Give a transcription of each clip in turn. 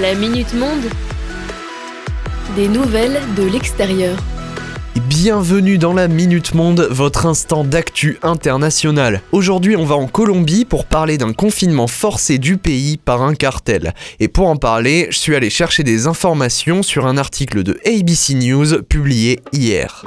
La Minute Monde. Des nouvelles de l'extérieur. Bienvenue dans la Minute Monde, votre instant d'actu international. Aujourd'hui, on va en Colombie pour parler d'un confinement forcé du pays par un cartel. Et pour en parler, je suis allé chercher des informations sur un article de ABC News publié hier.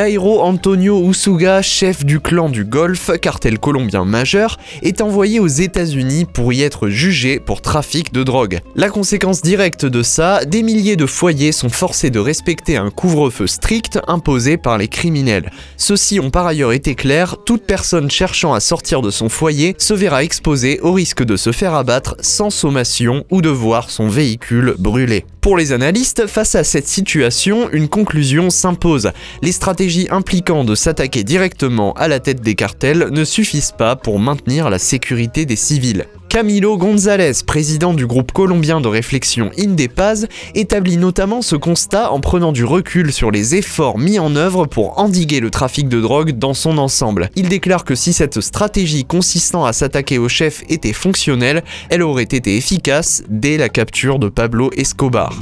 Dairo Antonio Usuga, chef du clan du Golfe, cartel colombien majeur, est envoyé aux États-Unis pour y être jugé pour trafic de drogue. La conséquence directe de ça, des milliers de foyers sont forcés de respecter un couvre-feu strict imposé par les criminels. Ceux-ci ont par ailleurs été clairs, toute personne cherchant à sortir de son foyer se verra exposée au risque de se faire abattre sans sommation ou de voir son véhicule brûlé. Pour les analystes, face à cette situation, une conclusion s'impose. Les stratégies impliquant de s'attaquer directement à la tête des cartels ne suffisent pas pour maintenir la sécurité des civils. Camilo González, président du groupe colombien de réflexion Indepaz, établit notamment ce constat en prenant du recul sur les efforts mis en œuvre pour endiguer le trafic de drogue dans son ensemble. Il déclare que si cette stratégie consistant à s'attaquer au chef était fonctionnelle, elle aurait été efficace dès la capture de Pablo Escobar.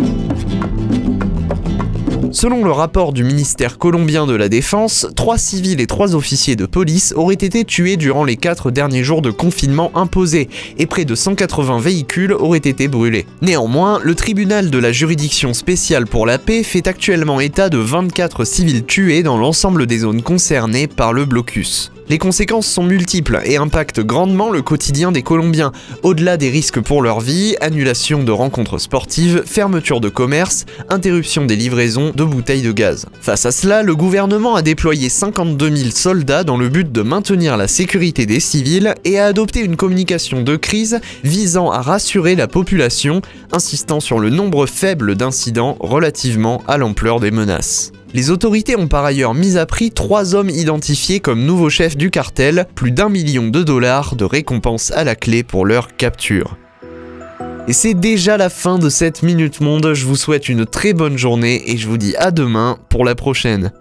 Selon le rapport du ministère colombien de la Défense, trois civils et trois officiers de police auraient été tués durant les quatre derniers jours de confinement imposé et près de 180 véhicules auraient été brûlés. Néanmoins, le tribunal de la juridiction spéciale pour la paix fait actuellement état de 24 civils tués dans l'ensemble des zones concernées par le blocus. Les conséquences sont multiples et impactent grandement le quotidien des Colombiens, au-delà des risques pour leur vie, annulation de rencontres sportives, fermeture de commerce, interruption des livraisons de bouteilles de gaz. Face à cela, le gouvernement a déployé 52 000 soldats dans le but de maintenir la sécurité des civils et a adopté une communication de crise visant à rassurer la population, insistant sur le nombre faible d'incidents relativement à l'ampleur des menaces. Les autorités ont par ailleurs mis à prix trois hommes identifiés comme nouveaux chefs du cartel, plus d'un million de dollars de récompenses à la clé pour leur capture. Et c'est déjà la fin de cette Minute Monde, je vous souhaite une très bonne journée et je vous dis à demain pour la prochaine.